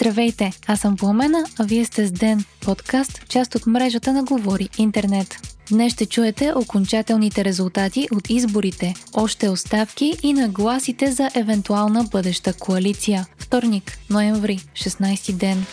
Здравейте, аз съм Пламена, а вие сте с Ден, подкаст, част от мрежата на Говори Интернет. Днес ще чуете окончателните резултати от изборите, още оставки и нагласите за евентуална бъдеща коалиция. Вторник, ноември, 16 ден.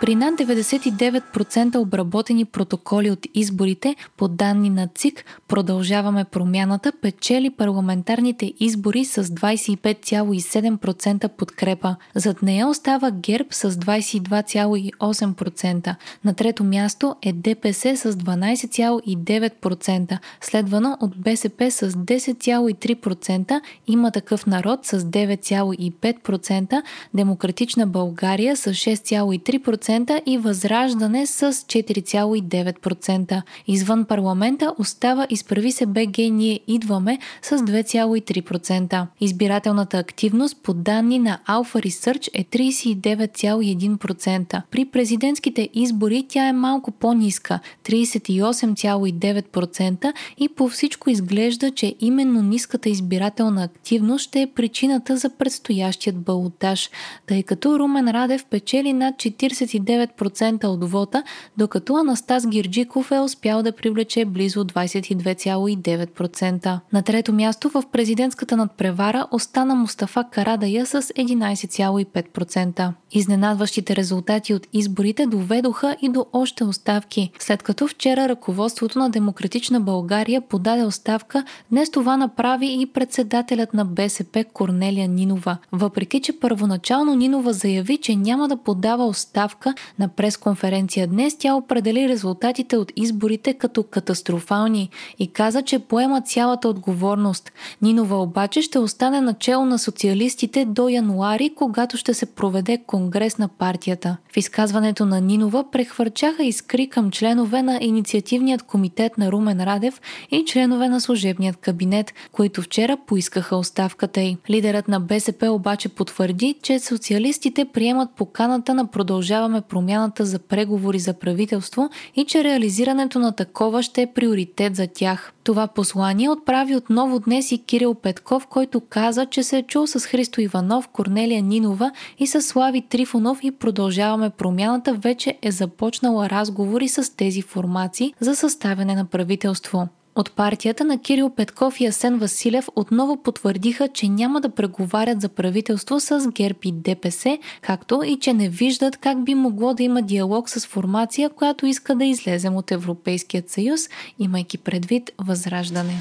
При над 99% обработени протоколи от изборите по данни на ЦИК продължаваме промяната печели парламентарните избори с 25,7% подкрепа. Зад нея остава ГЕРБ с 22,8%. На трето място е ДПС с 12,9%, следвано от БСП с 10,3%, има такъв народ с 9,5%, Демократична България с 6,3%, 4,9% и Възраждане с 4,9%. Извън парламента остава изправи се БГ Ние идваме с 2,3%. Избирателната активност по данни на Alpha Research е 39,1%. При президентските избори тя е малко по-ниска 38,9% и по всичко изглежда, че именно ниската избирателна активност ще е причината за предстоящият балотаж, тъй като Румен Радев печели над 40 29% от вота, докато Анастас Гирджиков е успял да привлече близо 22,9%. На трето място в президентската надпревара остана Мустафа Карадая с 11,5%. Изненадващите резултати от изборите доведоха и до още оставки. След като вчера ръководството на Демократична България подаде оставка, днес това направи и председателят на БСП Корнелия Нинова. Въпреки, че първоначално Нинова заяви, че няма да подава оставка, заявка на пресконференция днес, тя определи резултатите от изборите като катастрофални и каза, че поема цялата отговорност. Нинова обаче ще остане начало на социалистите до януари, когато ще се проведе конгрес на партията. В изказването на Нинова прехвърчаха искри към членове на инициативният комитет на Румен Радев и членове на служебният кабинет, които вчера поискаха оставката й. Лидерът на БСП обаче потвърди, че социалистите приемат поканата на продължаваме очакваме промяната за преговори за правителство и че реализирането на такова ще е приоритет за тях. Това послание отправи отново днес и Кирил Петков, който каза, че се е чул с Христо Иванов, Корнелия Нинова и с Слави Трифонов и продължаваме промяната вече е започнала разговори с тези формации за съставяне на правителство. От партията на Кирил Петков и Асен Василев отново потвърдиха, че няма да преговарят за правителство с ГЕРБ и ДПС, както и че не виждат как би могло да има диалог с формация, която иска да излезем от Европейският съюз, имайки предвид възраждане.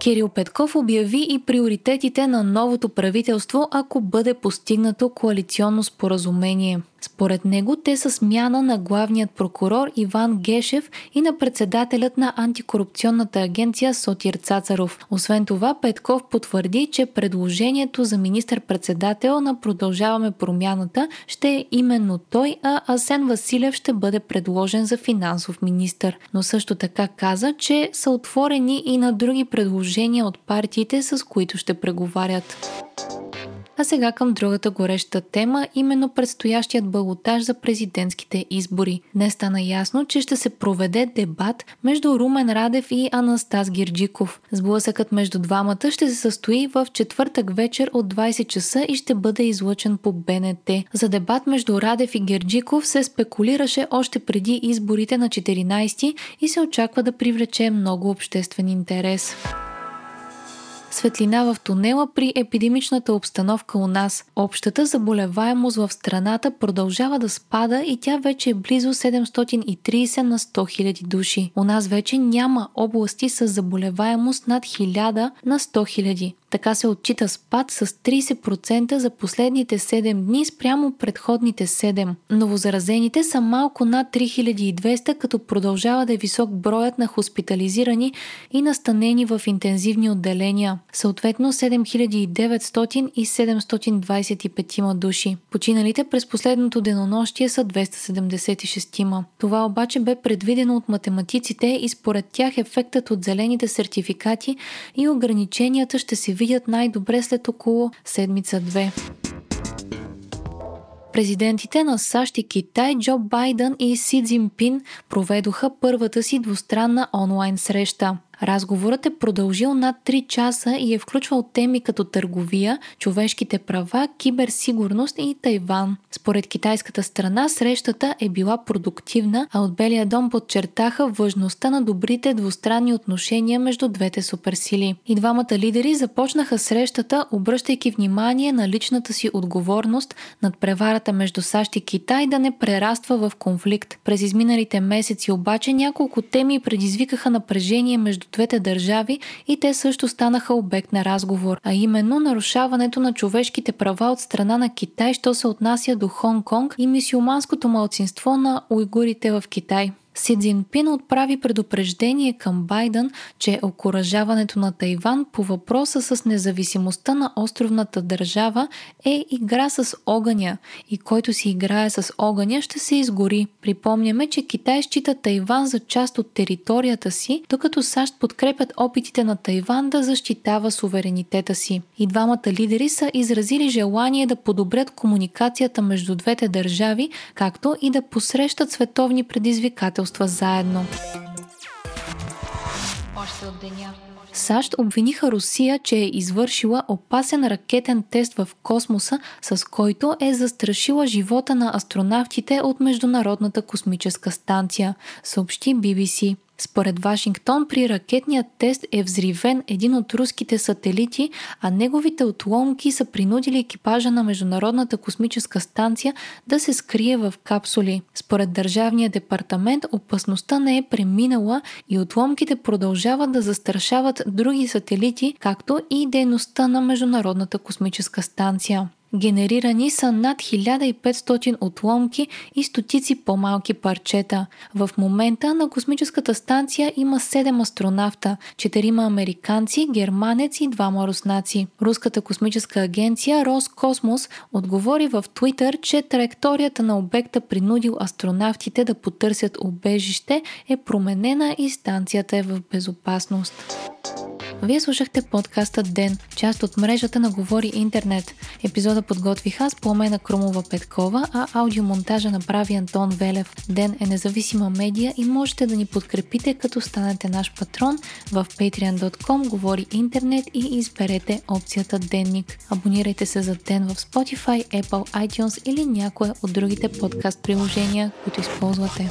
Кирил Петков обяви и приоритетите на новото правителство, ако бъде постигнато коалиционно споразумение. Според него те са смяна на главният прокурор Иван Гешев и на председателят на антикорупционната агенция Сотир Цацаров. Освен това, Петков потвърди, че предложението за министър-председател на Продължаваме промяната ще е именно той, а Асен Василев ще бъде предложен за финансов министър. Но също така каза, че са отворени и на други предложения от партиите, с които ще преговарят. А сега към другата гореща тема, именно предстоящият балотаж за президентските избори. Днес стана ясно, че ще се проведе дебат между Румен Радев и Анастас Гирджиков. Сблъсъкът между двамата ще се състои в четвъртък вечер от 20 часа и ще бъде излъчен по БНТ. За дебат между Радев и Герджиков се спекулираше още преди изборите на 14 и се очаква да привлече много обществен интерес светлина в тунела при епидемичната обстановка у нас. Общата заболеваемост в страната продължава да спада и тя вече е близо 730 на 100 000 души. У нас вече няма области с заболеваемост над 1000 на 100 000. Така се отчита спад с 30% за последните 7 дни спрямо предходните 7. Новозаразените са малко над 3200, като продължава да е висок броят на хоспитализирани и настанени в интензивни отделения. Съответно 7900 и 725 души. Починалите през последното денонощие са 276. Това обаче бе предвидено от математиците и според тях ефектът от зелените сертификати и ограниченията ще се видят най-добре след около седмица-две. Президентите на САЩ и Китай Джо Байден и Си Цзинпин проведоха първата си двустранна онлайн среща. Разговорът е продължил над 3 часа и е включвал теми като търговия, човешките права, киберсигурност и Тайван. Според китайската страна срещата е била продуктивна, а от Белия дом подчертаха важността на добрите двустранни отношения между двете суперсили. И двамата лидери започнаха срещата, обръщайки внимание на личната си отговорност над преварата между САЩ и Китай да не прераства в конфликт. През изминалите месеци обаче няколко теми предизвикаха напрежение между двете държави и те също станаха обект на разговор, а именно нарушаването на човешките права от страна на Китай, що се отнася до Хонг-Конг и мисиоманското малцинство на уйгурите в Китай. Си Цзинпин отправи предупреждение към Байден, че окоръжаването на Тайван по въпроса с независимостта на островната държава е игра с огъня и който си играе с огъня ще се изгори. Припомняме, че Китай счита Тайван за част от територията си, докато САЩ подкрепят опитите на Тайван да защитава суверенитета си. И двамата лидери са изразили желание да подобрят комуникацията между двете държави, както и да посрещат световни предизвикателства председателства заедно. Още от деня. САЩ обвиниха Русия, че е извършила опасен ракетен тест в космоса, с който е застрашила живота на астронавтите от Международната космическа станция, съобщи BBC. Според Вашингтон при ракетния тест е взривен един от руските сателити, а неговите отломки са принудили екипажа на Международната космическа станция да се скрие в капсули. Според Държавния департамент опасността не е преминала и отломките продължават да застрашават други сателити, както и дейността на Международната космическа станция. Генерирани са над 1500 отломки и стотици по-малки парчета. В момента на космическата станция има 7 астронавта, 4 американци, германец и 2 руснаци. Руската космическа агенция Роскосмос отговори в Твитър, че траекторията на обекта принудил астронавтите да потърсят обежище е променена и станцията е в безопасност. Вие слушахте подкаста Ден, част от мрежата на Говори Интернет. Епизода подготвих аз, Пламена Крумова Петкова, а аудиомонтажа направи Антон Велев. Ден е независима медия и можете да ни подкрепите, като станете наш патрон в patreon.com Говори Интернет и изберете опцията Денник. Абонирайте се за Ден в Spotify, Apple, iTunes или някое от другите подкаст приложения, които използвате.